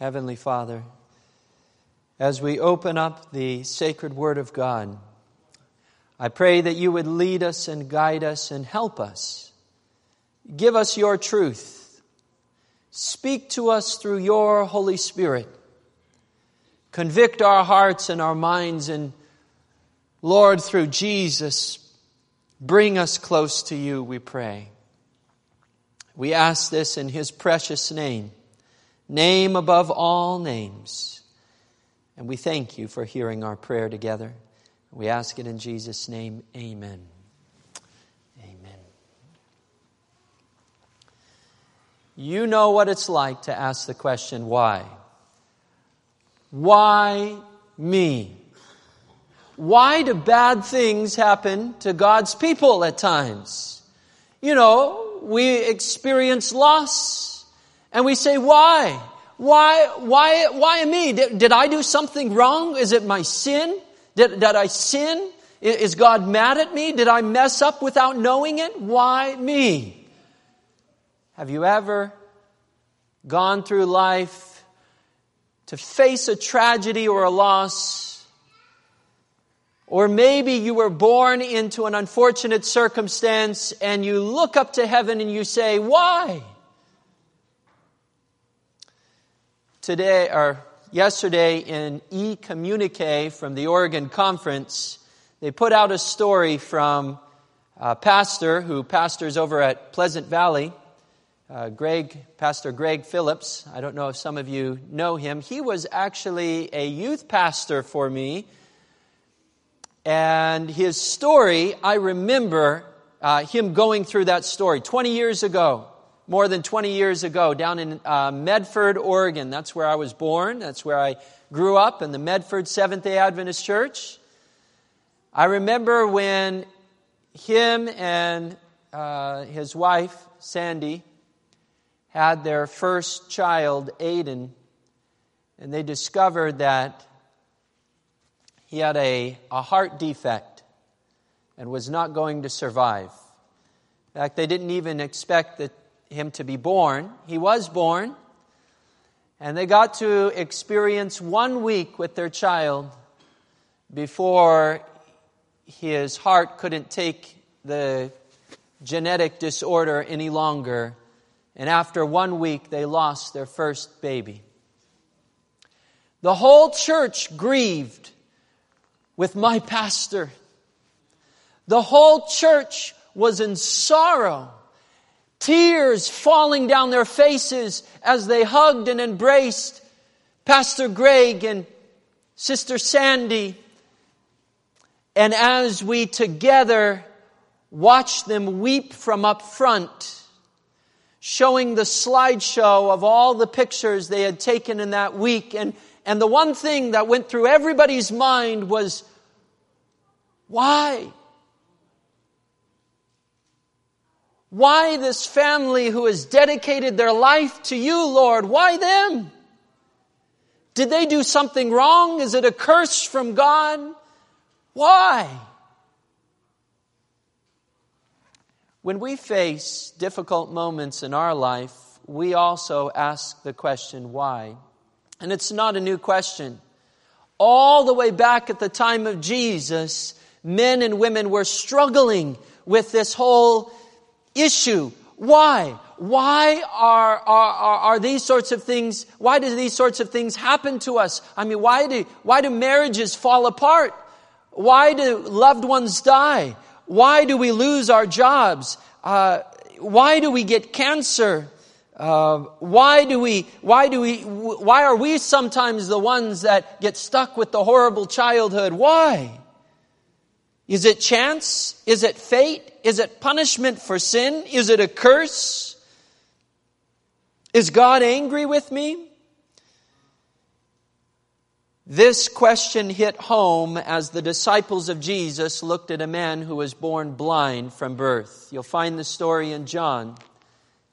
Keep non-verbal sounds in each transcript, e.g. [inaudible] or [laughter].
Heavenly Father, as we open up the sacred Word of God, I pray that you would lead us and guide us and help us. Give us your truth. Speak to us through your Holy Spirit. Convict our hearts and our minds, and Lord, through Jesus, bring us close to you, we pray. We ask this in his precious name, name above all names. And we thank you for hearing our prayer together. We ask it in Jesus' name. Amen. Amen. You know what it's like to ask the question, why? Why me? Why do bad things happen to God's people at times? You know, we experience loss and we say, why? Why, why, why me? Did, did I do something wrong? Is it my sin? Did, did I sin? Is God mad at me? Did I mess up without knowing it? Why me? Have you ever gone through life to face a tragedy or a loss? Or maybe you were born into an unfortunate circumstance and you look up to heaven and you say, why? Today, or yesterday in e-communique from the Oregon Conference, they put out a story from a pastor who pastors over at Pleasant Valley, uh, Greg, Pastor Greg Phillips. I don't know if some of you know him. He was actually a youth pastor for me. And his story, I remember uh, him going through that story 20 years ago more than 20 years ago down in uh, Medford, Oregon. That's where I was born. That's where I grew up in the Medford Seventh day Adventist Church. I remember when him and uh, his wife, Sandy, had their first child, Aiden, and they discovered that he had a, a heart defect and was not going to survive. In fact, they didn't even expect that him to be born. He was born. And they got to experience one week with their child before his heart couldn't take the genetic disorder any longer. And after one week, they lost their first baby. The whole church grieved with my [laughs] pastor. The whole church was in sorrow tears falling down their faces as they hugged and embraced Pastor Greg and Sister Sandy. And as we together watched them weep from up front, showing the slideshow of all the pictures they had taken in that week. And, and the one thing that went through everybody's mind was, why? Why this family who has dedicated their life to you, Lord? Why them? Did they do something wrong? Is it a curse from God? Why? When we face difficult moments in our life, we also ask the question, why? And it's not a new question. All the way back at the time of Jesus, men and women were struggling with this whole issue. Why? Why are, are, are, these sorts of things, why do these sorts of things happen to us? I mean, why do, why do marriages fall apart? Why do loved ones die? Why do we lose our jobs? Uh, why do we get cancer? Uh, why do we, why do we, why are we sometimes the ones that get stuck with the horrible childhood? Why? Is it chance? Is it fate? Is it punishment for sin? Is it a curse? Is God angry with me? This question hit home as the disciples of Jesus looked at a man who was born blind from birth. You'll find the story in John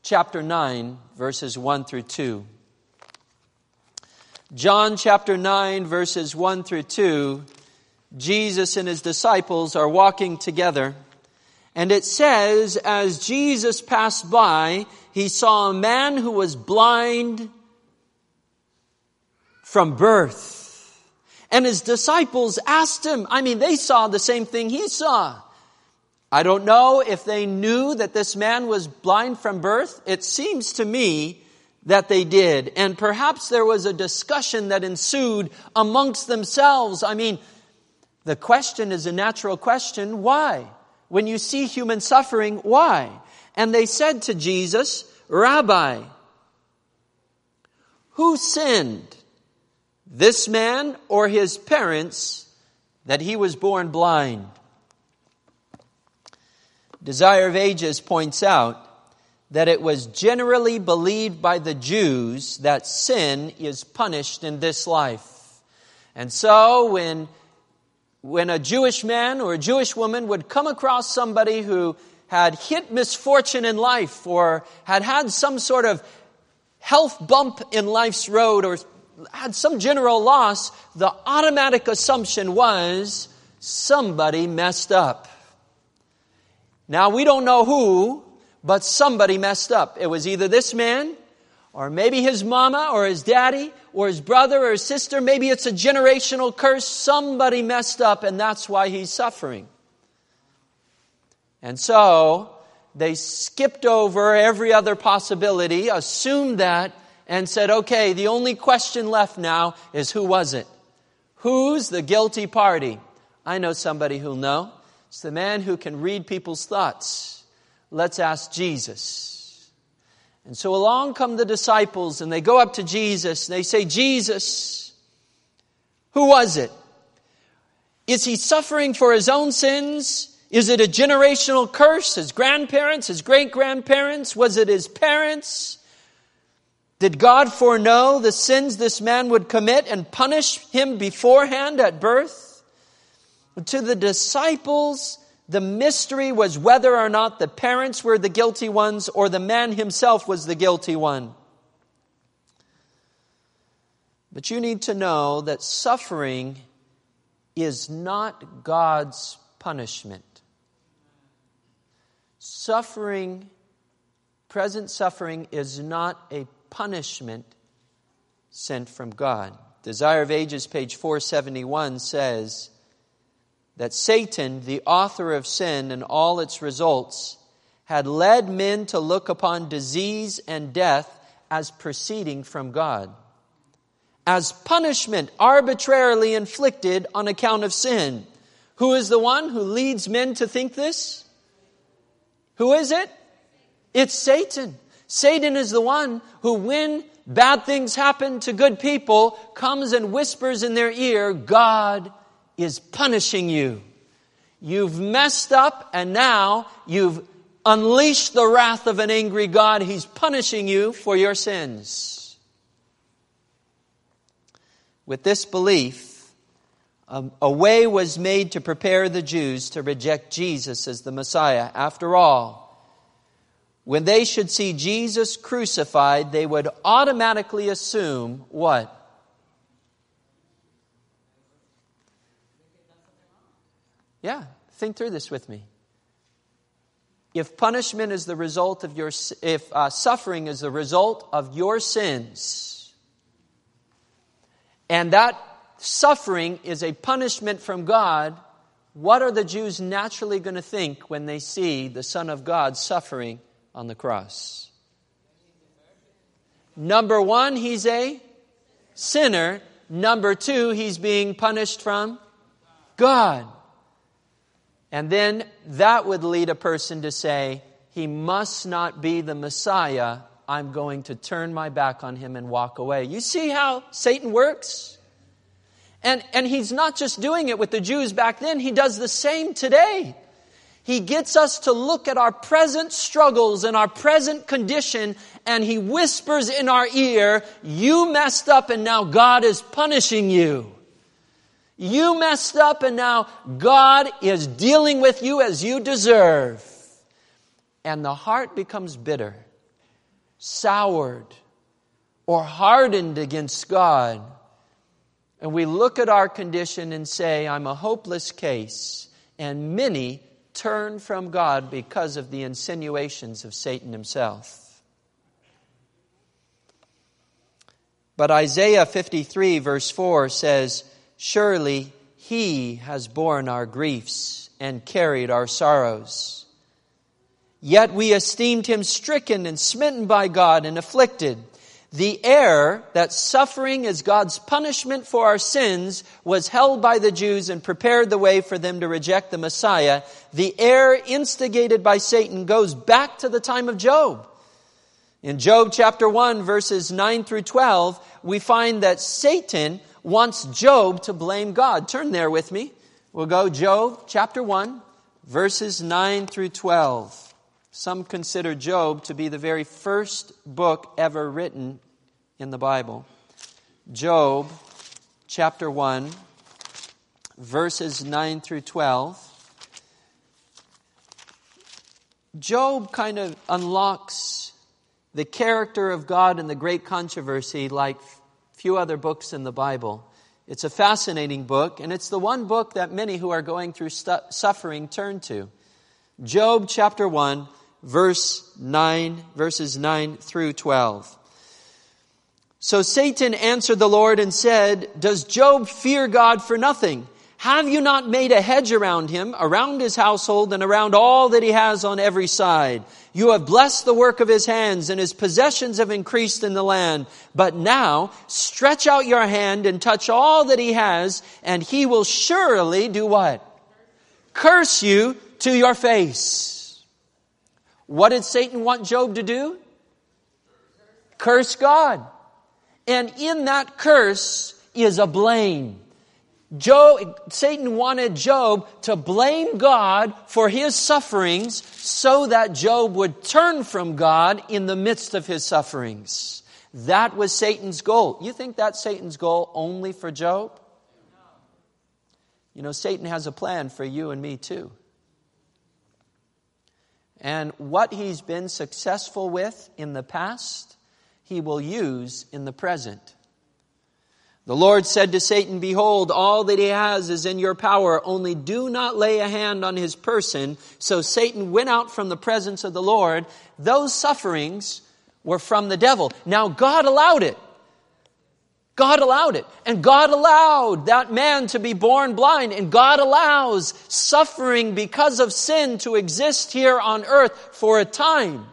chapter 9, verses 1 through 2. John chapter 9, verses 1 through 2 Jesus and his disciples are walking together. And it says, as Jesus passed by, he saw a man who was blind from birth. And his disciples asked him, I mean, they saw the same thing he saw. I don't know if they knew that this man was blind from birth. It seems to me that they did. And perhaps there was a discussion that ensued amongst themselves. I mean, the question is a natural question. Why? When you see human suffering, why? And they said to Jesus, Rabbi, who sinned? This man or his parents that he was born blind? Desire of Ages points out that it was generally believed by the Jews that sin is punished in this life. And so when, when a Jewish man or a Jewish woman would come across somebody who had hit misfortune in life or had had some sort of health bump in life's road or had some general loss, the automatic assumption was somebody messed up. Now we don't know who, but somebody messed up. It was either this man, or maybe his mama, or his daddy, or his brother, or his sister. Maybe it's a generational curse. Somebody messed up, and that's why he's suffering. And so, they skipped over every other possibility, assumed that, and said, okay, the only question left now is who was it? Who's the guilty party? I know somebody who'll know. It's the man who can read people's thoughts. Let's ask Jesus. And so along come the disciples and they go up to Jesus and they say, Jesus, who was it? Is he suffering for his own sins? Is it a generational curse? His grandparents, his great grandparents? Was it his parents? Did God foreknow the sins this man would commit and punish him beforehand at birth? To the disciples, the mystery was whether or not the parents were the guilty ones or the man himself was the guilty one. But you need to know that suffering is not God's punishment. Suffering, present suffering, is not a punishment sent from God. Desire of Ages, page 471 says, that Satan, the author of sin and all its results, had led men to look upon disease and death as proceeding from God, as punishment arbitrarily inflicted on account of sin. Who is the one who leads men to think this? Who is it? It's Satan. Satan is the one who, when bad things happen to good people, comes and whispers in their ear, God is punishing you. You've messed up and now you've unleashed the wrath of an angry God. He's punishing you for your sins. With this belief, a, way was made to prepare the Jews to reject Jesus as the Messiah. After all, when they should see Jesus crucified, they would automatically assume what? Yeah, think through this with me. If punishment is the result of your, if uh, suffering is the result of your sins, and that suffering is a punishment from God, what are the Jews naturally going to think when they see the Son of God suffering on the cross? Number one, he's a sinner. Number two, he's being punished from God. And then that would lead a person to say, He must not be the Messiah. I'm going to turn my back on him and walk away. You see how Satan works? And, and he's not just doing it with the Jews back then, he does the same today. He gets us to look at our present struggles and our present condition, and he whispers in our ear, You messed up, and now God is punishing you. You messed up and now God is dealing with you as you deserve. And the heart becomes bitter, soured, or hardened against God. And we look at our condition and say, I'm a hopeless case. And many turn from God because of the insinuations of Satan himself. But Isaiah 53, verse 4 says, Surely he has borne our griefs and carried our sorrows. Yet we esteemed him stricken and smitten by God and afflicted. The air that suffering is God's punishment for our sins was held by the Jews and prepared the way for them to reject the Messiah. The air instigated by Satan goes back to the time of Job. In Job chapter 1 verses 9 through 12, we find that Satan wants Job to blame God. Turn there with me. We'll go Job chapter 1 verses 9 through 12. Some consider Job to be the very first book ever written in the Bible. Job chapter 1, verses 9 through 12. Job kind of unlocks the character of God in the great controversy like few other books in the Bible. It's a fascinating book, and it's the one book that many who are going through stu- suffering turn to. Job chapter 1, verse 9, verses 9 through 12. So Satan answered the Lord and said, Does Job fear God for nothing? Have you not made a hedge around him, around his household, and around all that he has on every side? You have blessed the work of his hands, and his possessions have increased in the land. But now, stretch out your hand and touch all that he has, and he will surely do what? Curse you to your face. What did Satan want Job to do? Curse God. And in that curse is a blame. Job, Satan wanted Job to blame God for his sufferings so that Job would turn from God in the midst of his sufferings. That was Satan's goal. You think that's Satan's goal only for Job? You know, Satan has a plan for you and me too. And what he's been successful with in the past, he will use in the present. The Lord said to Satan, Behold, all that he has is in your power, only do not lay a hand on his person. So Satan went out from the presence of the Lord. Those sufferings were from the devil. Now God allowed it. God allowed it. And God allowed that man to be born blind. And God allows suffering because of sin to exist here on earth for a time.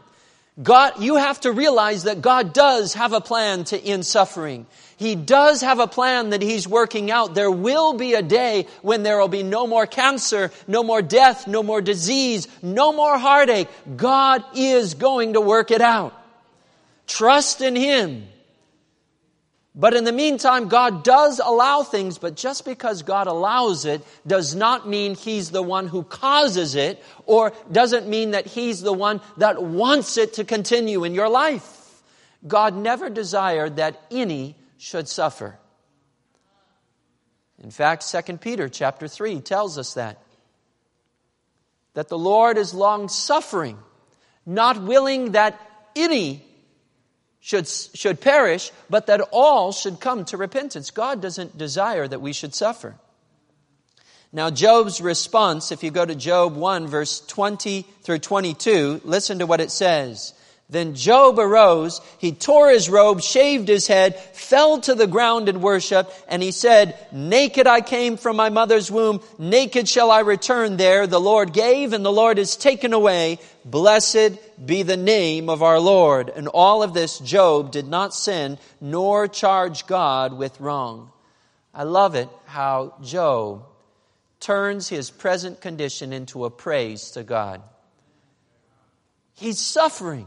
God, you have to realize that God does have a plan to end suffering. He does have a plan that He's working out. There will be a day when there will be no more cancer, no more death, no more disease, no more heartache. God is going to work it out. Trust in Him. But in the meantime, God does allow things, but just because God allows it does not mean He's the one who causes it, or doesn't mean that He's the one that wants it to continue in your life. God never desired that any should suffer. In fact, 2 Peter chapter 3 tells us that. That the Lord is long suffering, not willing that any should, should perish, but that all should come to repentance. God doesn't desire that we should suffer. Now, Job's response, if you go to Job 1, verse 20 through 22, listen to what it says. Then Job arose, he tore his robe, shaved his head, fell to the ground and worshiped, and he said, Naked I came from my mother's womb, naked shall I return there. The Lord gave and the Lord has taken away. Blessed be the name of our Lord. And all of this Job did not sin, nor charge God with wrong. I love it how Job turns his present condition into a praise to God. He's suffering.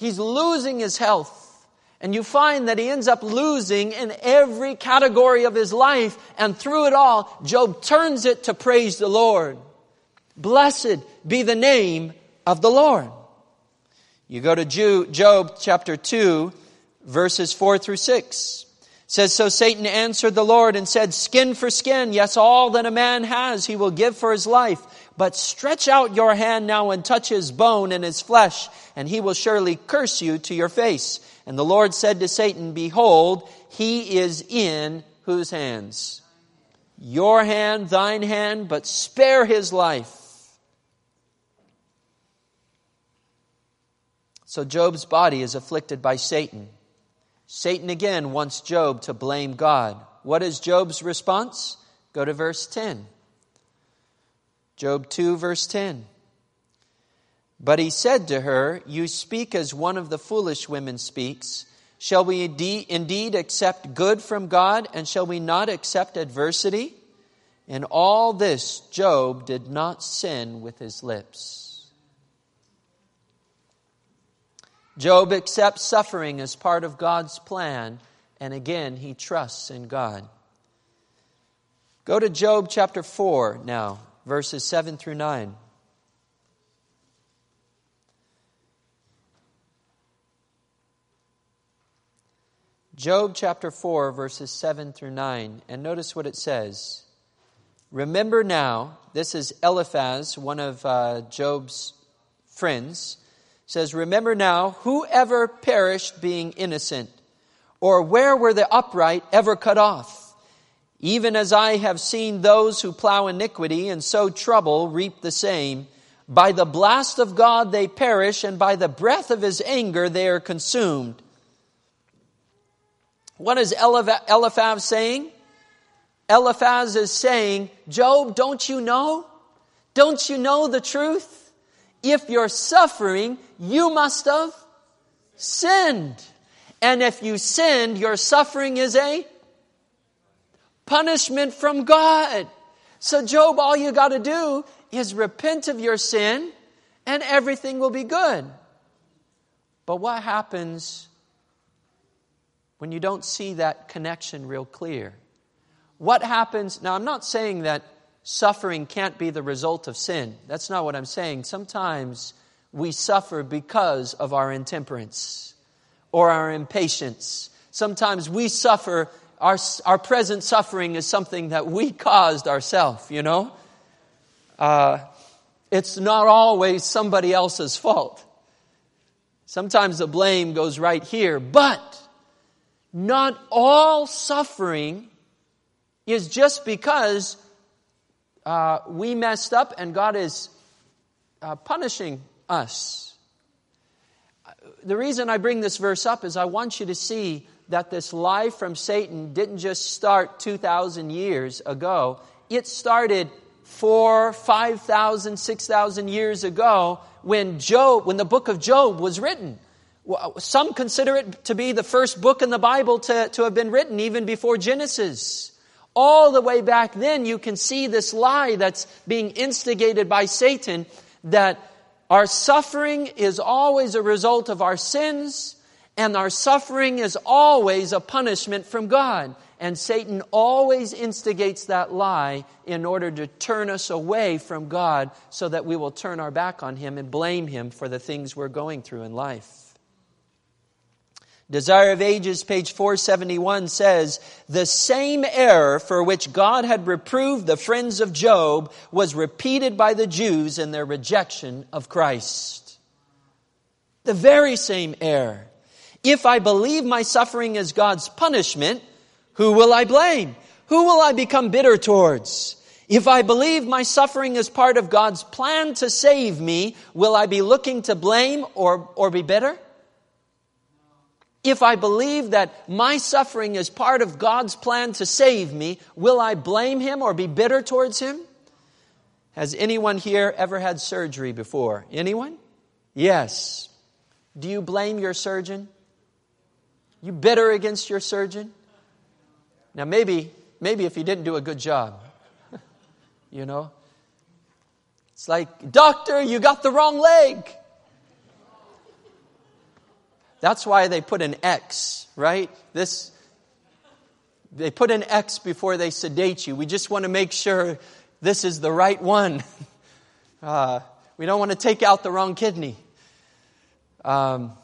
He's losing his health. And you find that he ends up losing in every category of his life. And through it all, Job turns it to praise the Lord. Blessed be the name of the Lord. You go to Job chapter 2, verses 4 through 6. It says, So Satan answered the Lord and said, Skin for skin, yes, all that a man has he will give for his life. But stretch out your hand now and touch his bone and his flesh, and he will surely curse you to your face. And the Lord said to Satan, Behold, he is in whose hands? Your hand, thine hand, but spare his life. So Job's body is afflicted by Satan. Satan again wants Job to blame God. What is Job's response? Go to verse 10. Job 2, verse 10. But he said to her, You speak as one of the foolish women speaks. Shall we indeed accept good from God, and shall we not accept adversity? In all this, Job did not sin with his lips. Job accepts suffering as part of God's plan, and again, he trusts in God. Go to Job chapter 4 now, verses 7 through 9. Job chapter 4, verses 7 through 9. And notice what it says. Remember now, this is Eliphaz, one of uh, Job's friends, says, Remember now, whoever perished being innocent, or where were the upright ever cut off? Even as I have seen those who plow iniquity and sow trouble reap the same. By the blast of God they perish, and by the breath of his anger they are consumed. What is Eliphaz saying? Eliphaz is saying, Job, don't you know? Don't you know the truth? If you're suffering, you must have sinned. And if you sinned, your suffering is a punishment from God. So, Job, all you got to do is repent of your sin and everything will be good. But what happens when you don't see that connection real clear? What happens? Now, I'm not saying that suffering can't be the result of sin. That's not what I'm saying. Sometimes we suffer because of our intemperance or our impatience. Sometimes we suffer, our, our present suffering is something that we caused ourselves, you know? Uh, it's not always somebody else's fault. Sometimes the blame goes right here, but not all suffering is just because uh, we messed up and God is uh, punishing us. The reason I bring this verse up is I want you to see that this lie from Satan didn't just start 2,000 years ago. It started four, 5,000, 6,000 years ago when Job, when the book of Job was written. Some consider it to be the first book in the Bible to, to have been written even before Genesis. All the way back then, you can see this lie that's being instigated by Satan that our suffering is always a result of our sins, and our suffering is always a punishment from God. And Satan always instigates that lie in order to turn us away from God so that we will turn our back on Him and blame Him for the things we're going through in life. Desire of Ages, page 471 says, The same error for which God had reproved the friends of Job was repeated by the Jews in their rejection of Christ. The very same error. If I believe my suffering is God's punishment, who will I blame? Who will I become bitter towards? If I believe my suffering is part of God's plan to save me, will I be looking to blame or, or be bitter? If I believe that my suffering is part of God's plan to save me, will I blame Him or be bitter towards Him? Has anyone here ever had surgery before? Anyone? Yes. Do you blame your surgeon? You bitter against your surgeon? Now maybe, maybe if he didn't do a good job. [laughs] you know? It's like, doctor, you got the wrong leg. That's why they put an X, right? This, they put an X before they sedate you. We just want to make sure this is the right one. [laughs] Uh, we don't want to take out the wrong kidney. Um,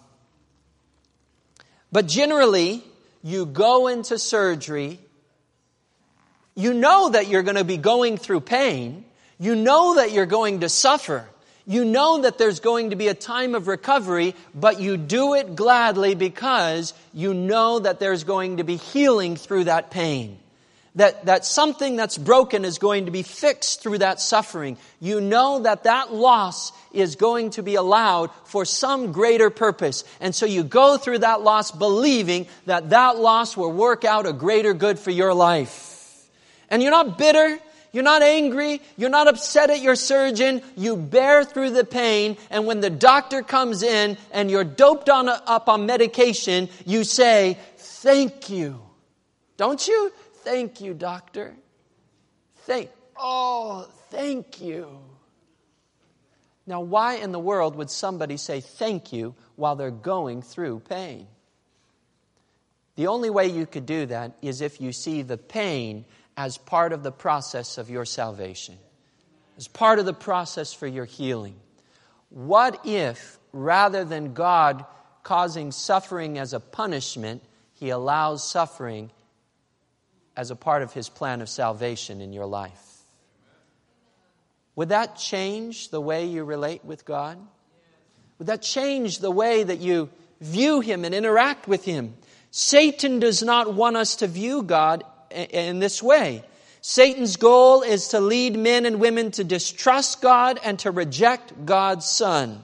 but generally, you go into surgery, you know that you're going to be going through pain, you know that you're going to suffer. You know that there's going to be a time of recovery, but you do it gladly because you know that there's going to be healing through that pain. That, that something that's broken is going to be fixed through that suffering. You know that that loss is going to be allowed for some greater purpose. And so you go through that loss believing that that loss will work out a greater good for your life. And you're not bitter. You're not angry. You're not upset at your surgeon. You bear through the pain. And when the doctor comes in and you're doped on, up on medication, you say, thank you. Don't you? Thank you, doctor. Thank, oh, thank you. Now, why in the world would somebody say thank you while they're going through pain? The only way you could do that is if you see the pain as part of the process of your salvation, as part of the process for your healing. What if, rather than God causing suffering as a punishment, He allows suffering as a part of His plan of salvation in your life? Would that change the way you relate with God? Would that change the way that you view Him and interact with Him? Satan does not want us to view God in this way. Satan's goal is to lead men and women to distrust God and to reject God's Son.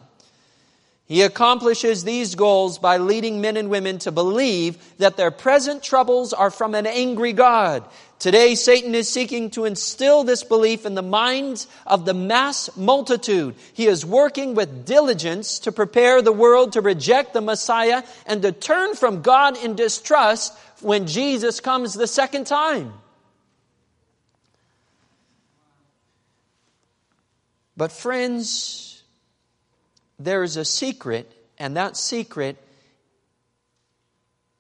He accomplishes these goals by leading men and women to believe that their present troubles are from an angry God. Today, Satan is seeking to instill this belief in the minds of the mass multitude. He is working with diligence to prepare the world to reject the Messiah and to turn from God in distrust when Jesus comes the second time. But, friends, there is a secret, and that secret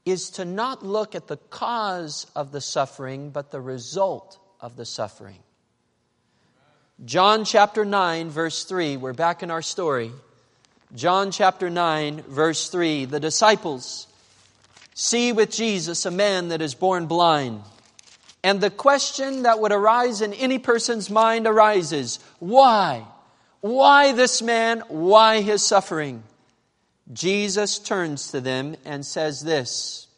is to not look at the cause of the suffering, but the result of the suffering. John chapter 9, verse 3, we're back in our story. John chapter 9, verse 3, the disciples see with Jesus a man that is born blind. And the question that would arise in any person's mind arises why? Why this man? Why his suffering? Jesus turns to them and says this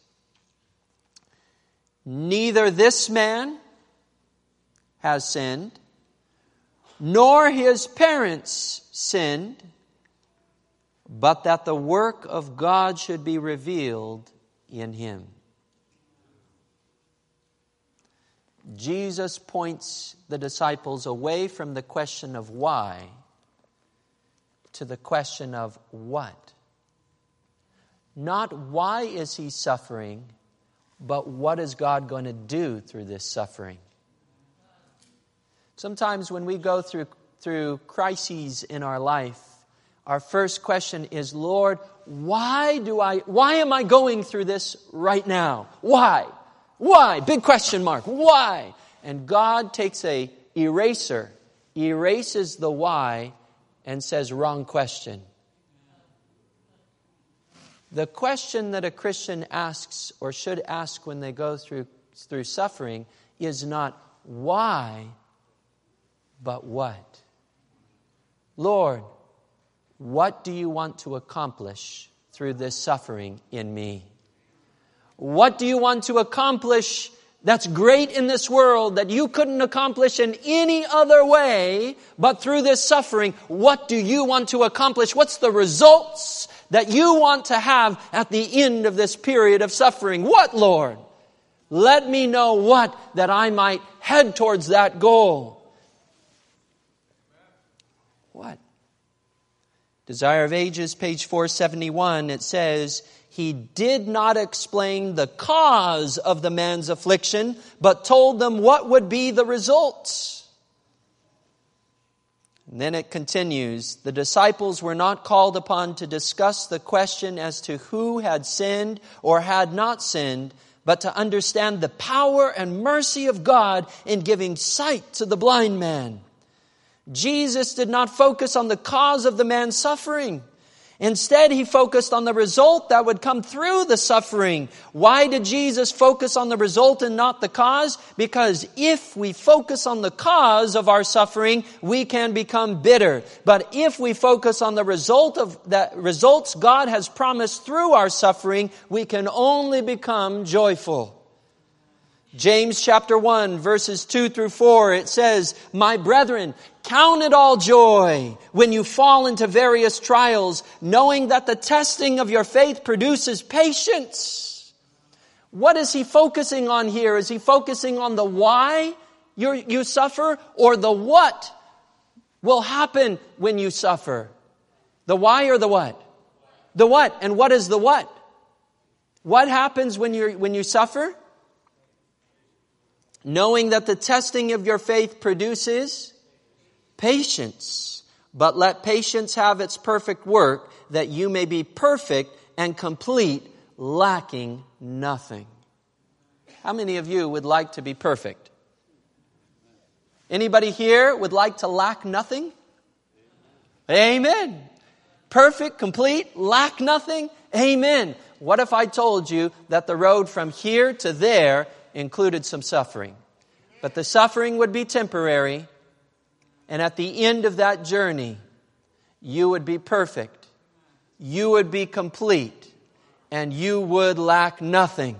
Neither this man has sinned, nor his parents sinned, but that the work of God should be revealed in him. Jesus points the disciples away from the question of why to the question of what. Not why is he suffering, but what is God going to do through this suffering? Sometimes when we go through, through crises in our life, our first question is, Lord, why do I, why am I going through this right now? Why? Why? Big question mark. Why? And God takes a eraser, erases the why, and says, wrong question. The question that a Christian asks or should ask when they go through, through suffering is not why, but what. Lord, what do you want to accomplish through this suffering in me? What do you want to accomplish that's great in this world that you couldn't accomplish in any other way but through this suffering. What do you want to accomplish? What's the results that you want to have at the end of this period of suffering? What, Lord? Let me know what that I might head towards that goal. What? Desire of Ages, page 471, it says, he did not explain the cause of the man's affliction, but told them what would be the results. And then it continues the disciples were not called upon to discuss the question as to who had sinned or had not sinned, but to understand the power and mercy of God in giving sight to the blind man. Jesus did not focus on the cause of the man's suffering. Instead, he focused on the result that would come through the suffering. Why did Jesus focus on the result and not the cause? Because if we focus on the cause of our suffering, we can become bitter. But if we focus on the result of the results God has promised through our suffering, we can only become joyful. James chapter 1 verses 2 through 4, it says, My brethren, count it all joy when you fall into various trials, knowing that the testing of your faith produces patience. What is he focusing on here? Is he focusing on the why you suffer or the what will happen when you suffer? The why or the what? The what. And what is the what? What happens when you when you suffer? Knowing that the testing of your faith produces patience. But let patience have its perfect work, that you may be perfect and complete, lacking nothing. How many of you would like to be perfect? Anybody here would like to lack nothing? Amen. Perfect, complete, lack nothing? Amen. What if I told you that the road from here to there included some suffering. But the suffering would be temporary, and at the end of that journey, you would be perfect, you would be complete, and you would lack nothing.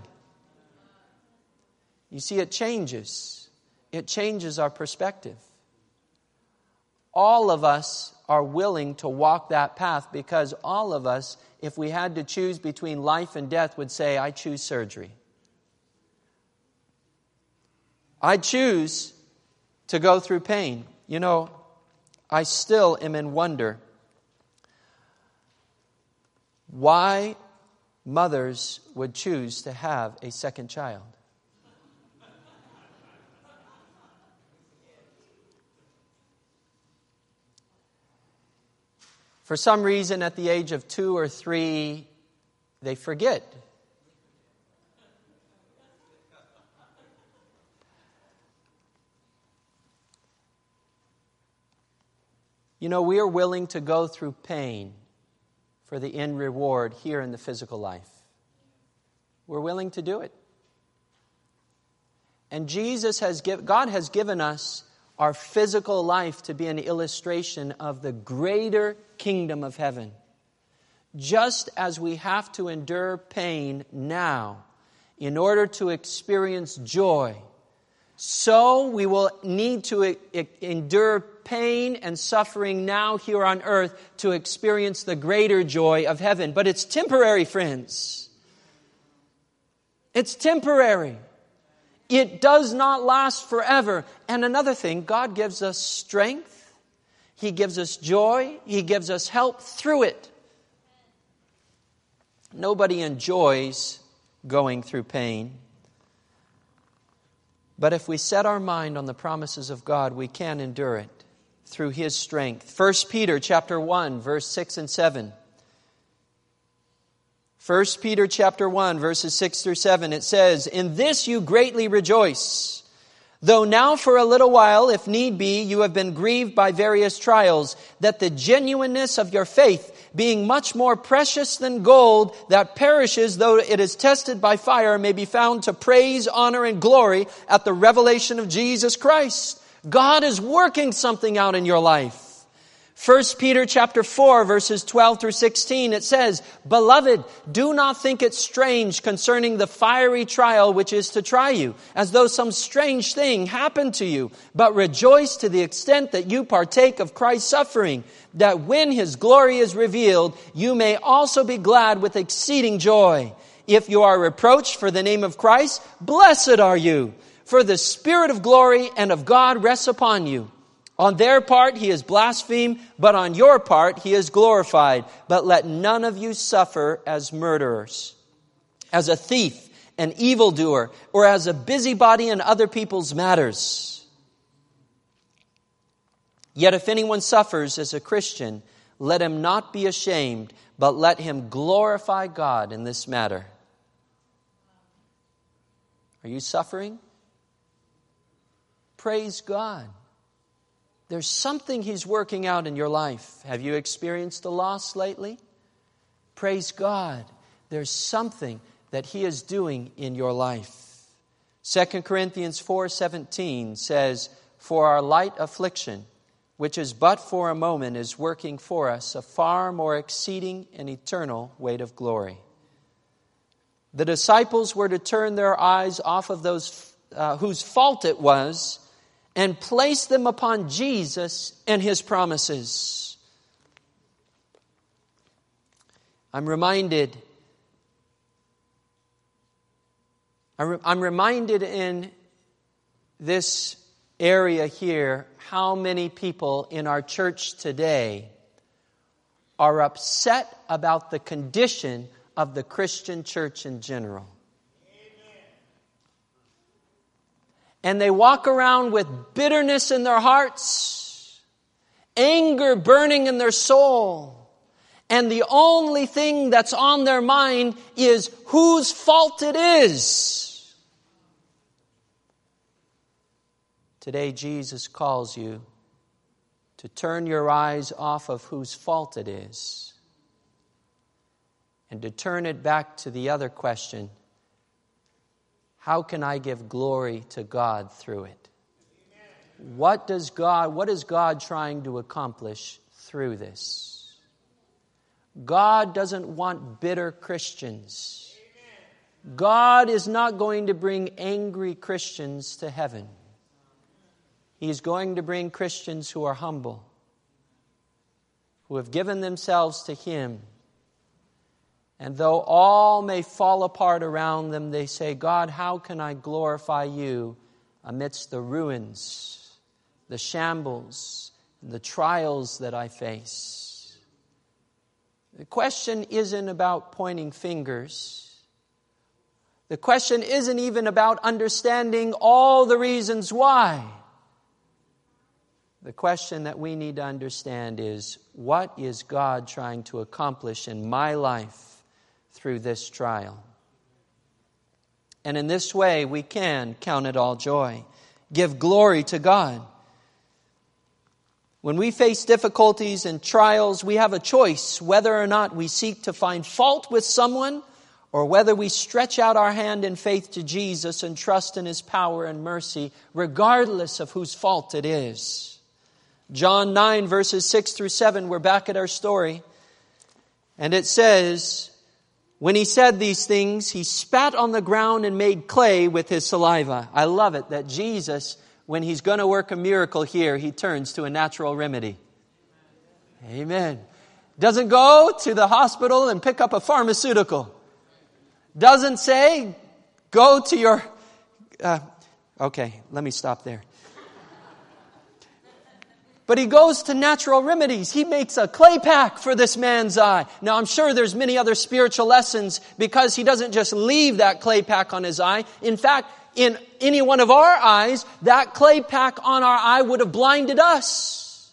You see, it changes. It changes our perspective. All of us are willing to walk that path because all of us, if we had to choose between life and death, would say, I choose surgery. I choose to go through pain. You know, I still am in wonder why mothers would choose to have a second child. For some reason, at the age of two or three, they forget You know, we are willing to go through pain for the end reward here in the physical life. We're willing to do it. And Jesus has given, God has given us our physical life to be an illustration of the greater kingdom of heaven. Just as we have to endure pain now in order to experience joy, so we will need to endure pain and suffering now here on earth to experience the greater joy of heaven. But it's temporary, friends. It's temporary. It does not last forever. And another thing, God gives us strength. He gives us joy. He gives us help through it. Nobody enjoys going through pain. But if we set our mind on the promises of God, we can endure it through his strength. 1 Peter chapter 1 verse 6 and 7. 1 Peter chapter 1 verses 6 through 7 it says, "In this you greatly rejoice, though now for a little while if need be you have been grieved by various trials, that the genuineness of your faith being much more precious than gold that perishes though it is tested by fire may be found to praise, honor, and glory at the revelation of Jesus Christ. God is working something out in your life. 1 Peter chapter 4 verses 12 through 16 it says, Beloved, do not think it strange concerning the fiery trial which is to try you, as though some strange thing happened to you, but rejoice to the extent that you partake of Christ's suffering, that when his glory is revealed, you may also be glad with exceeding joy. If you are reproached for the name of Christ, blessed are you, for the Spirit of glory and of God rests upon you. On their part he is blasphemed, but on your part he is glorified. But let none of you suffer as murderers, as a thief, an evildoer, or as a busybody in other people's matters. Yet if anyone suffers as a Christian, let him not be ashamed, but let him glorify God in this matter. Are you suffering? Praise God. There's something He's working out in your life. Have you experienced a loss lately? Praise God. There's something that He is doing in your life. 2 Corinthians 4:17 says, "For our light affliction, which is but for a moment, is working for us a far more exceeding and eternal weight of glory." The disciples were to turn their eyes off of those uh, whose fault it was and place them upon Jesus and his promises. I'm reminded I'm reminded in this area here how many people in our church today are upset about the condition of the Christian church in general. And they walk around with bitterness in their hearts, anger burning in their soul, and the only thing that's on their mind is whose fault it is. Today, Jesus calls you to turn your eyes off of whose fault it is and to turn it back to the other question how can I give glory to God through it? What does God, what is God trying to accomplish through this? God doesn't want bitter Christians. God is not going to bring angry Christians to heaven. He's going to bring Christians who are humble, who have given themselves to Him. And though all may fall apart around them, they say, God, how can I glorify you amidst the ruins, the shambles, and the trials that I face? The question isn't about pointing fingers. The question isn't even about understanding all the reasons why. The question that we need to understand is what is God trying to accomplish in my life through this trial? And in this way, we can count it all joy, give glory to God. When we face difficulties and trials, we have a choice whether or not we seek to find fault with someone or whether we stretch out our hand in faith to Jesus and trust in his power and mercy, regardless of whose fault it is. John 9, verses 6 through 7, we're back at our story. And it says, When he said these things, he spat on the ground and made clay with his saliva. I love it that Jesus, when he's going to work a miracle here, he turns to a natural remedy. Amen. Doesn't go to the hospital and pick up a pharmaceutical. Doesn't say, go to your. Uh, okay, let me stop there. But he goes to natural remedies. He makes a clay pack for this man's eye. Now I'm sure there's many other spiritual lessons because he doesn't just leave that clay pack on his eye. In fact, in any one of our eyes, that clay pack on our eye would have blinded us.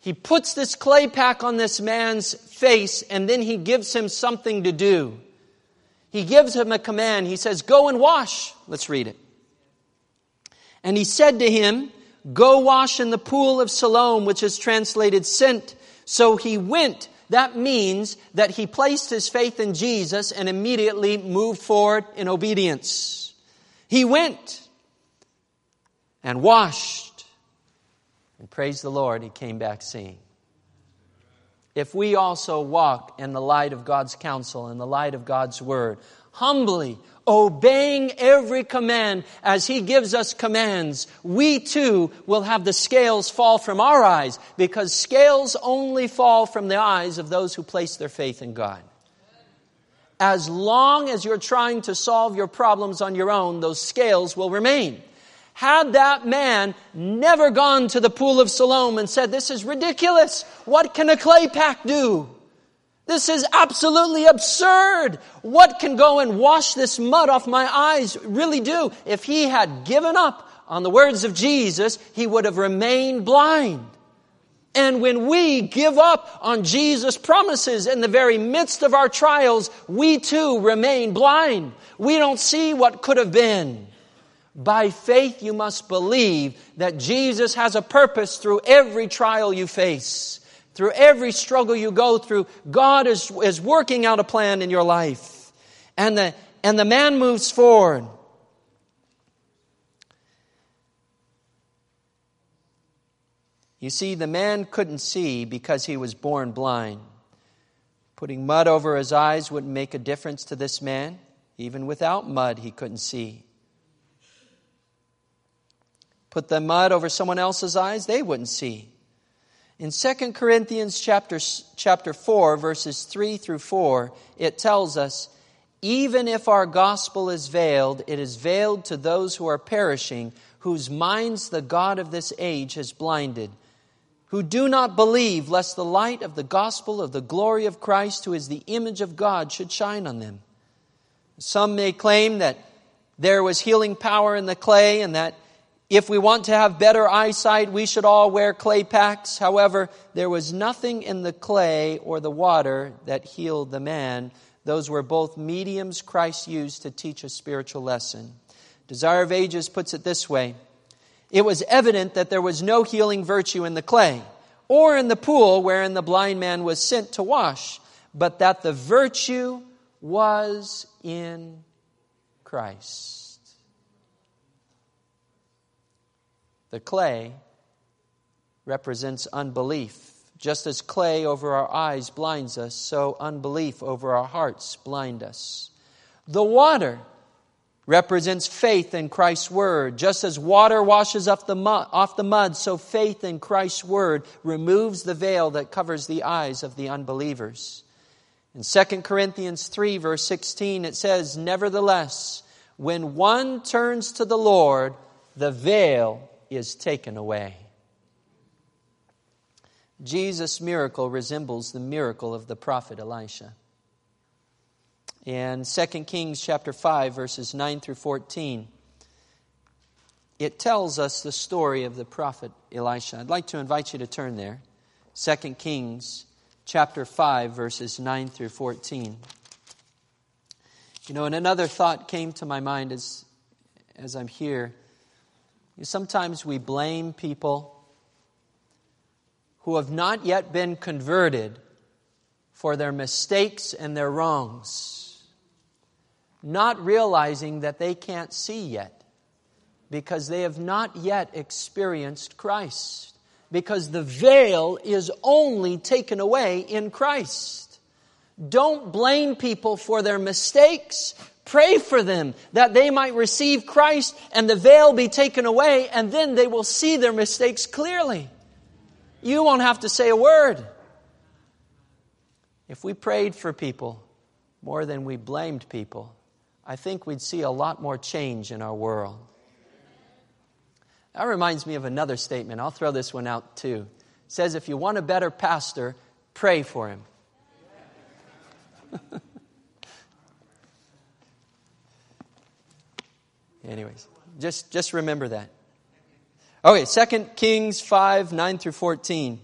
He puts this clay pack on this man's face and then he gives him something to do. He gives him a command. He says, go and wash. Let's read it. And he said to him, Go wash in the pool of Siloam, which is translated sent. So he went. That means that he placed his faith in Jesus and immediately moved forward in obedience. He went and washed. And praise the Lord, he came back seeing. If we also walk in the light of God's counsel, in the light of God's word, humbly, obeying every command as He gives us commands, we too will have the scales fall from our eyes because scales only fall from the eyes of those who place their faith in God. As long as you're trying to solve your problems on your own, those scales will remain. Had that man never gone to the pool of Siloam and said, This is ridiculous. What can a clay pack do? This is absolutely absurd. What can go and wash this mud off my eyes really do? If he had given up on the words of Jesus, he would have remained blind. And when we give up on Jesus' promises in the very midst of our trials, we too remain blind. We don't see what could have been. By faith, you must believe that Jesus has a purpose through every trial you face. Through every struggle you go through, God is, is working out a plan in your life. And the, and the man moves forward. You see, the man couldn't see because he was born blind. Putting mud over his eyes wouldn't make a difference to this man. Even without mud, he couldn't see. Put the mud over someone else's eyes, they wouldn't see. In 2 Corinthians chapter, chapter 4, verses 3 through 4, it tells us, even if our gospel is veiled, it is veiled to those who are perishing, whose minds the God of this age has blinded, who do not believe, lest the light of the gospel of the glory of Christ, who is the image of God, should shine on them. Some may claim that there was healing power in the clay and that if we want to have better eyesight, we should all wear clay packs. However, there was nothing in the clay or the water that healed the man. Those were both mediums Christ used to teach a spiritual lesson. Desire of Ages puts it this way It was evident that there was no healing virtue in the clay or in the pool wherein the blind man was sent to wash, but that the virtue was in Christ. The clay represents unbelief. Just as clay over our eyes blinds us, so unbelief over our hearts blind us. The water represents faith in Christ's word. Just as water washes off the, mud, off the mud, so faith in Christ's word removes the veil that covers the eyes of the unbelievers. In 2 Corinthians 3, verse 16, it says, Nevertheless, when one turns to the Lord, the veil is taken away. Jesus' miracle resembles the miracle of the prophet Elisha. In 2 Kings chapter 5 verses 9 through 14 it tells us the story of the prophet Elisha. I'd like to invite you to turn there. 2 Kings chapter 5 verses 9 through 14. You know, and another thought came to my mind as as I'm here Sometimes we blame people who have not yet been converted for their mistakes and their wrongs, not realizing that they can't see yet because they have not yet experienced Christ, because the veil is only taken away in Christ. Don't blame people for their mistakes. Pray for them that they might receive Christ and the veil be taken away, and then they will see their mistakes clearly. You won't have to say a word. If we prayed for people more than we blamed people, I think we'd see a lot more change in our world. That reminds me of another statement. I'll throw this one out too. It says, if you want a better pastor, pray for him. [laughs] Anyways, just, just remember that. Okay, 2 Kings 5, 9 through 14.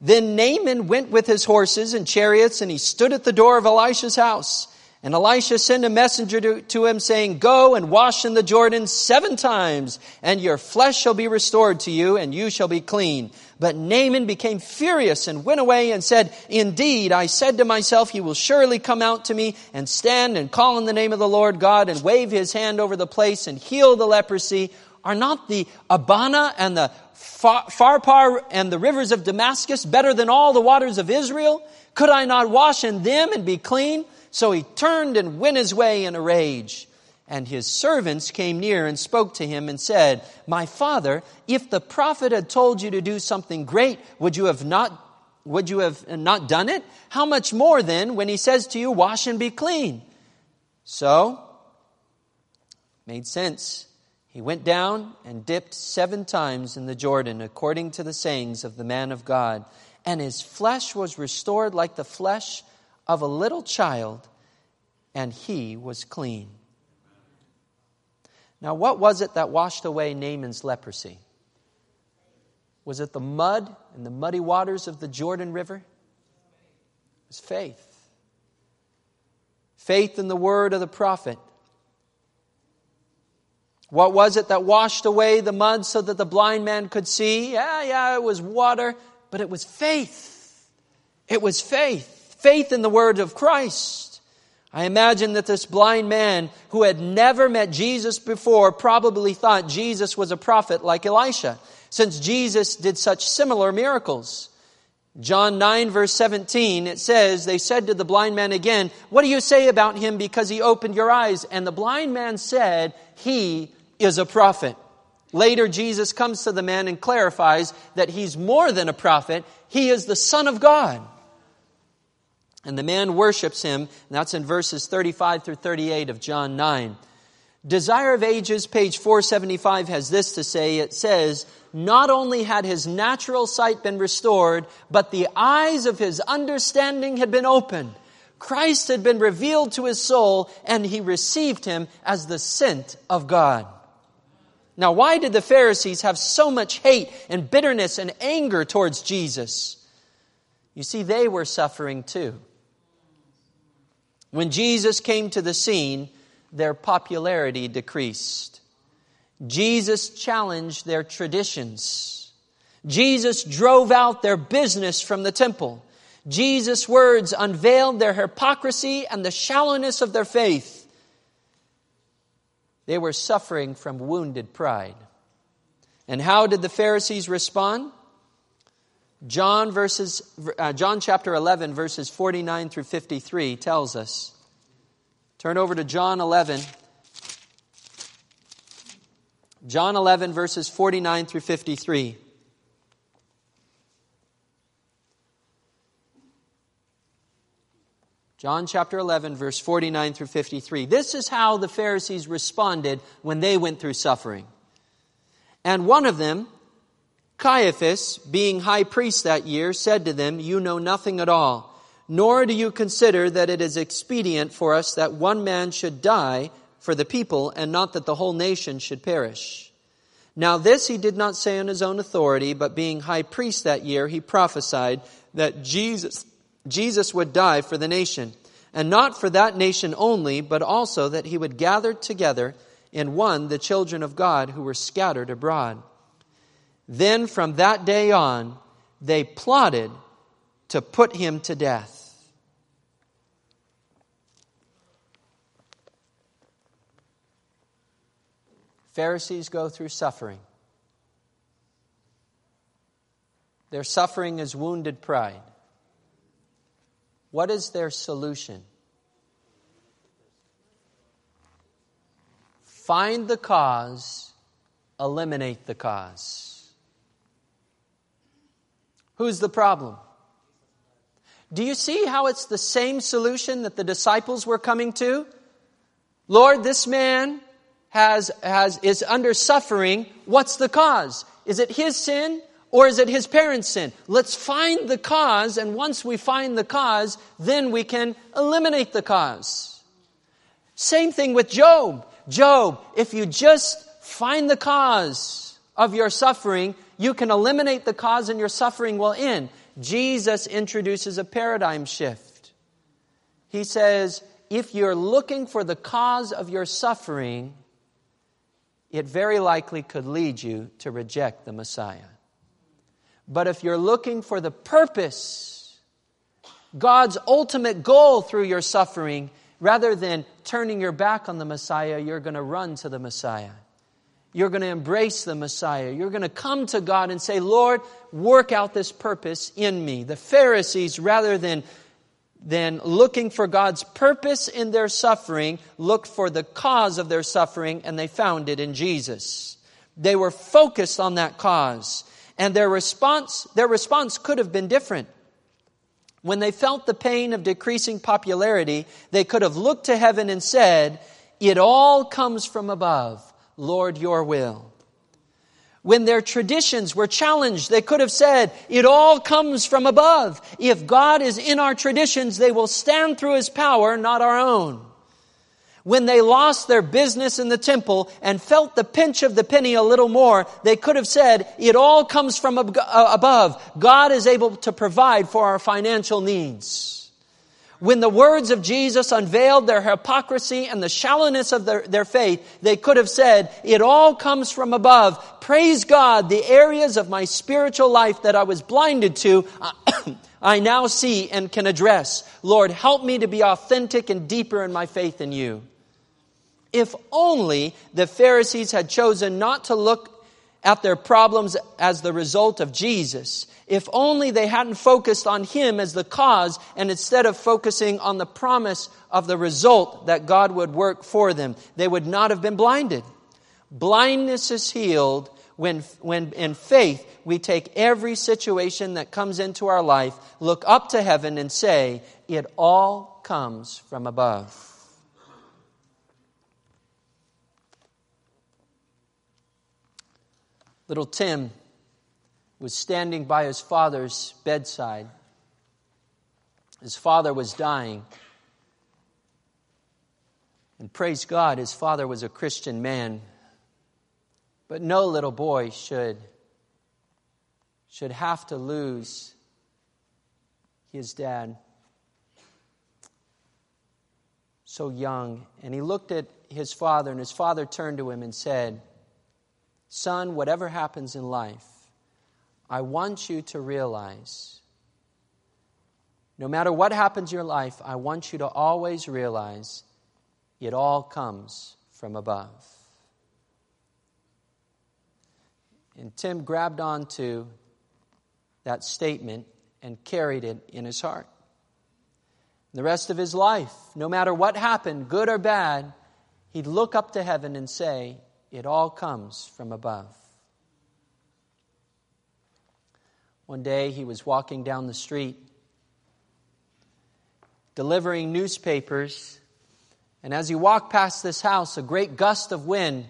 Then Naaman went with his horses and chariots, and he stood at the door of Elisha's house. And Elisha sent a messenger to, to, him saying, Go and wash in the Jordan seven times, and your flesh shall be restored to you, and you shall be clean. But Naaman became furious and went away and said, Indeed, I said to myself, he will surely come out to me and stand and call on the name of the Lord God and wave his hand over the place and heal the leprosy. Are not the Abana and the Pharpar and the rivers of Damascus better than all the waters of Israel? Could I not wash in them and be clean? So he turned and went his way in a rage. And his servants came near and spoke to him and said, My father, if the prophet had told you to do something great, would you have not would you have not done it? How much more then when he says to you, wash and be clean? So, made sense. He went down and dipped seven times in the Jordan, according to the sayings of the man of God. And his flesh was restored like the flesh of a little child, and he was clean. Now, what was it that washed away Naaman's leprosy? Was it the mud and the muddy waters of the Jordan River? It was faith. Faith in the word of the prophet. What was it that washed away the mud so that the blind man could see? Yeah, yeah, it was water, but it was faith. It was faith faith in the word of Christ. I imagine that this blind man who had never met Jesus before probably thought Jesus was a prophet like Elisha, since Jesus did such similar miracles. John 9 verse 17, it says, they said to the blind man again, what do you say about him because he opened your eyes? And the blind man said, he is a prophet. Later, Jesus comes to the man and clarifies that he's more than a prophet. He is the Son of God. And the man worships him. that's in verses 35 through 38 of John 9. Desire of Ages, page 475, has this to say. It says, Not only had his natural sight been restored, but the eyes of his understanding had been opened. Christ had been revealed to his soul, and he received him as the sent of God. Now, why did the Pharisees have so much hate and bitterness and anger towards Jesus? You see, they were suffering too. When Jesus came to the scene, their popularity decreased. Jesus challenged their traditions. Jesus drove out their business from the temple. Jesus' words unveiled their hypocrisy and the shallowness of their faith. They were suffering from wounded pride. And how did the Pharisees respond? John verses, uh, John chapter 11 verses 49 through 53 tells us. Turn over to John 11. John 11 verses 49 through 53. John chapter 11, verse 49 through 53. This is how the Pharisees responded when they went through suffering. And one of them, Caiaphas, being high priest that year, said to them, You know nothing at all, nor do you consider that it is expedient for us that one man should die for the people, and not that the whole nation should perish. Now this he did not say on his own authority, but being high priest that year, he prophesied that Jesus, Jesus would die for the nation, and not for that nation only, but also that he would gather together in one the children of God who were scattered abroad. Then from that day on, they plotted to put him to death. Pharisees go through suffering. Their suffering is wounded pride. What is their solution? Find the cause, eliminate the cause. Who's the problem? Do you see how it's the same solution that the disciples were coming to? Lord, this man has, has, is under suffering. What's the cause? Is it his sin or is it his parents' sin? Let's find the cause, and once we find the cause, then we can eliminate the cause. Same thing with Job. Job, if you just find the cause of your suffering, you can eliminate the cause and your suffering will end. Jesus introduces a paradigm shift. He says, if you're looking for the cause of your suffering, it very likely could lead you to reject the Messiah. But if you're looking for the purpose, God's ultimate goal through your suffering, rather than turning your back on the Messiah, you're going to run to the Messiah. You're going to embrace the Messiah. You're going to come to God and say, Lord, work out this purpose in me. The Pharisees, rather than, than looking for God's purpose in their suffering, looked for the cause of their suffering and they found it in Jesus. They were focused on that cause. And their response, their response could have been different. When they felt the pain of decreasing popularity, they could have looked to heaven and said, It all comes from above. Lord, your will. When their traditions were challenged, they could have said, it all comes from above. If God is in our traditions, they will stand through his power, not our own. When they lost their business in the temple and felt the pinch of the penny a little more, they could have said, it all comes from uh, above. God is able to provide for our financial needs when the words of Jesus unveiled their hypocrisy and the shallowness of their, their faith, they could have said, it all comes from above. Praise God, the areas of my spiritual life that I was blinded to, [clears throat] I now see and can address. Lord, help me to be authentic and deeper in my faith in you. If only the Pharisees had chosen not to look at their problems as the result of Jesus. If only they hadn't focused on Him as the cause and instead of focusing on the promise of the result that God would work for them, they would not have been blinded. Blindness is healed when, when in faith we take every situation that comes into our life, look up to heaven and say, it all comes from above. Little Tim was standing by his father's bedside. His father was dying. And praise God, his father was a Christian man. But no little boy should, should have to lose his dad so young. And he looked at his father, and his father turned to him and said, Son, whatever happens in life, I want you to realize no matter what happens in your life, I want you to always realize it all comes from above. And Tim grabbed onto that statement and carried it in his heart. The rest of his life, no matter what happened, good or bad, he'd look up to heaven and say, it all comes from above. One day he was walking down the street delivering newspapers, and as he walked past this house, a great gust of wind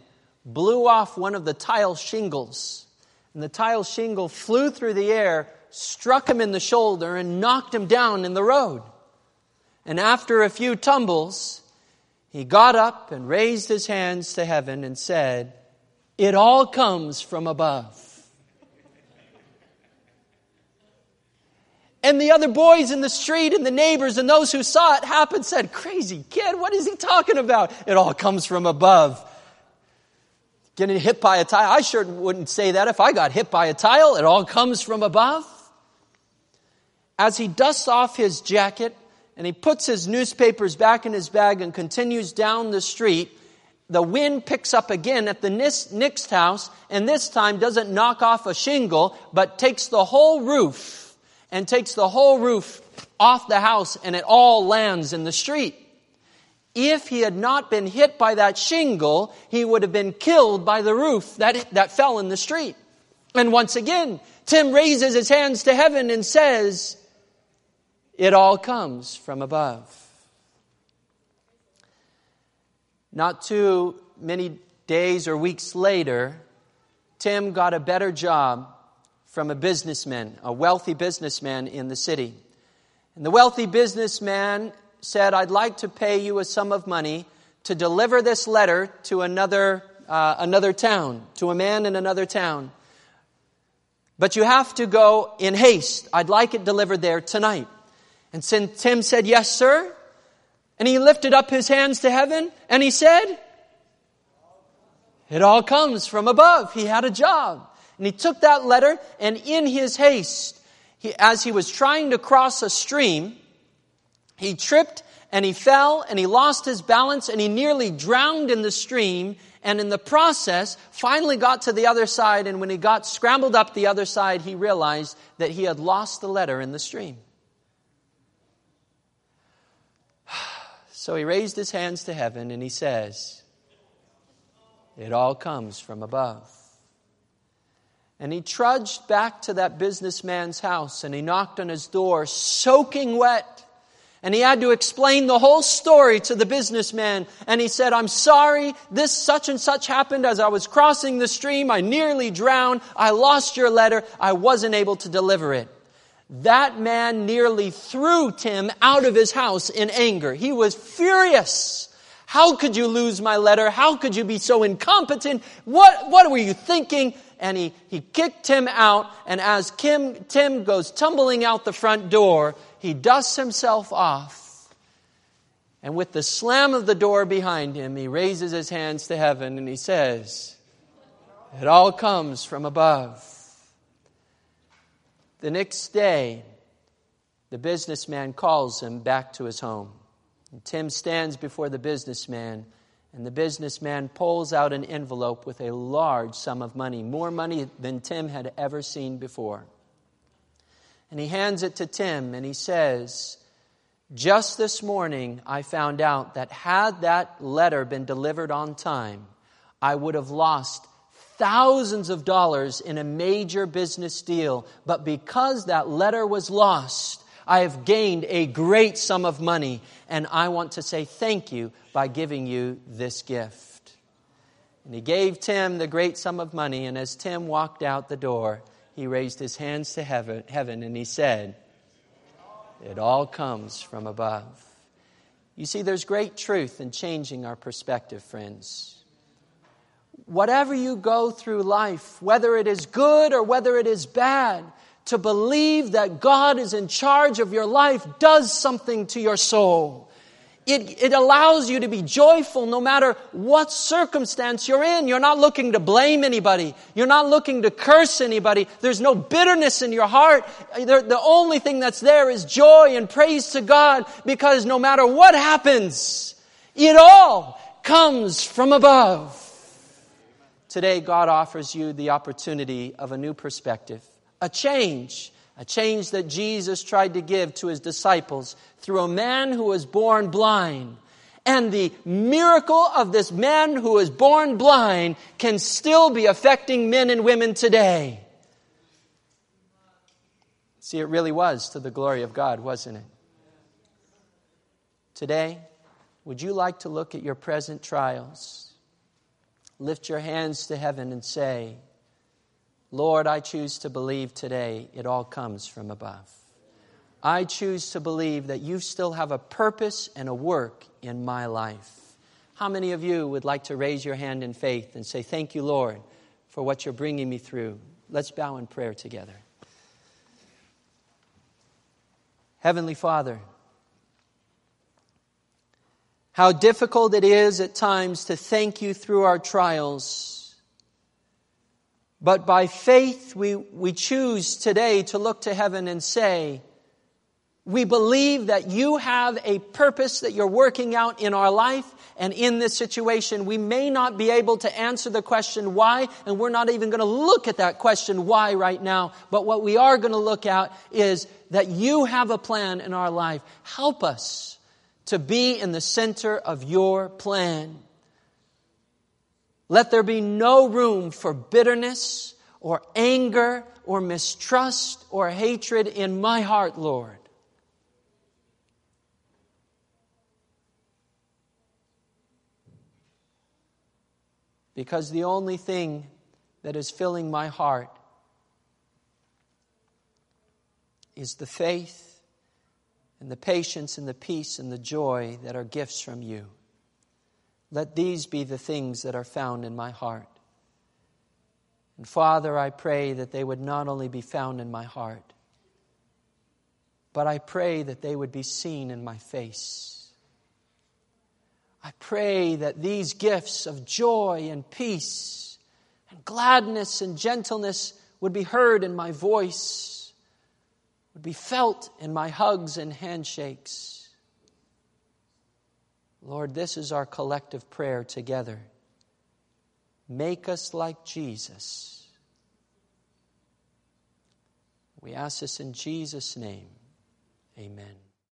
blew off one of the tile shingles. And the tile shingle flew through the air, struck him in the shoulder, and knocked him down in the road. And after a few tumbles, he got up and raised his hands to heaven and said, It all comes from above. And the other boys in the street and the neighbors and those who saw it happen said, Crazy kid, what is he talking about? It all comes from above. Getting hit by a tile. I sure wouldn't say that if I got hit by a tile. It all comes from above. As he dusts off his jacket and he puts his newspapers back in his bag and continues down the street. The wind picks up again at the next house, and this time doesn't knock off a shingle, but takes the whole roof and takes the whole roof off the house, and it all lands in the street. If he had not been hit by that shingle, he would have been killed by the roof that, that fell in the street. And once again, Tim raises his hands to heaven and says, it all comes from above. Not too many days or weeks later, Tim got a better job from a businessman, a wealthy businessman in the city. And the wealthy businessman said, I'd like to pay you a sum of money to deliver this letter to another, uh, another town, to a man in another town. But you have to go in haste. I'd like it delivered there tonight. And Tim said, Yes, sir. And he lifted up his hands to heaven and he said, It all comes from above. He had a job. And he took that letter and in his haste, he, as he was trying to cross a stream, he tripped and he fell and he lost his balance and he nearly drowned in the stream and in the process finally got to the other side and when he got scrambled up the other side he realized that he had lost the letter in the stream [sighs] So he raised his hands to heaven and he says, It all comes from above. And he trudged back to that businessman's house and he knocked on his door, soaking wet. And he had to explain the whole story to the businessman. And he said, I'm sorry, this such and such happened as I was crossing the stream. I nearly drowned. I lost your letter. I wasn't able to deliver it. That man nearly threw Tim out of his house in anger. He was furious. How could you lose my letter? How could you be so incompetent? What, what were you thinking? And he, he kicked Tim out, and as Kim, Tim goes tumbling out the front door, he dusts himself off. And with the slam of the door behind him, he raises his hands to heaven and he says, It all comes from above. The next day, the businessman calls him back to his home. And Tim stands before the businessman And the businessman pulls out an envelope with a large sum of money, more money than Tim had ever seen before. And he hands it to Tim and he says, Just this morning I found out that had that letter been delivered on time, I would have lost thousands of dollars in a major business deal. But because that letter was lost, I have gained a great sum of money, and I want to say thank you by giving you this gift. And he gave Tim the great sum of money, and as Tim walked out the door, he raised his hands to heaven, heaven and he said, It all comes from above. You see, there's great truth in changing our perspective, friends. Whatever you go through life, whether it is good or whether it is bad, to believe that God is in charge of your life does something to your soul. It, it allows you to be joyful no matter what circumstance you're in. You're not looking to blame anybody. You're not looking to curse anybody. There's no bitterness in your heart. The only thing that's there is joy and praise to God because no matter what happens, it all comes from above. Today, God offers you the opportunity of a new perspective a change, a change that Jesus tried to give to his disciples through a man who was born blind. And the miracle of this man who was born blind can still be affecting men and women today. See, it really was to the glory of God, wasn't it? Today, would you like to look at your present trials? Lift your hands to heaven and say, Lord, I choose to believe today it all comes from above. I choose to believe that you still have a purpose and a work in my life. How many of you would like to raise your hand in faith and say, Thank you, Lord, for what you're bringing me through? Let's bow in prayer together. Heavenly Father, how difficult it is at times to thank you through our trials but by faith, we, we choose today to look to heaven and say, we believe that you have a purpose that you're working out in our life and in this situation. We may not be able to answer the question why, and we're not even going to look at that question why right now. But what we are going to look at is that you have a plan in our life. Help us to be in the center of your plan. Let there be no room for bitterness or anger or mistrust or hatred in my heart, Lord. Because the only thing that is filling my heart is the faith and the patience and the peace and the joy that are gifts from you. Let these be the things that are found in my heart. And Father, I pray that they would not only be found in my heart, but I pray that they would be seen in my face. I pray that these gifts of joy and peace and gladness and gentleness would be heard in my voice, would be felt in my hugs and handshakes. Lord, this is our collective prayer together. Make us like Jesus. We ask this in Jesus' name. Amen.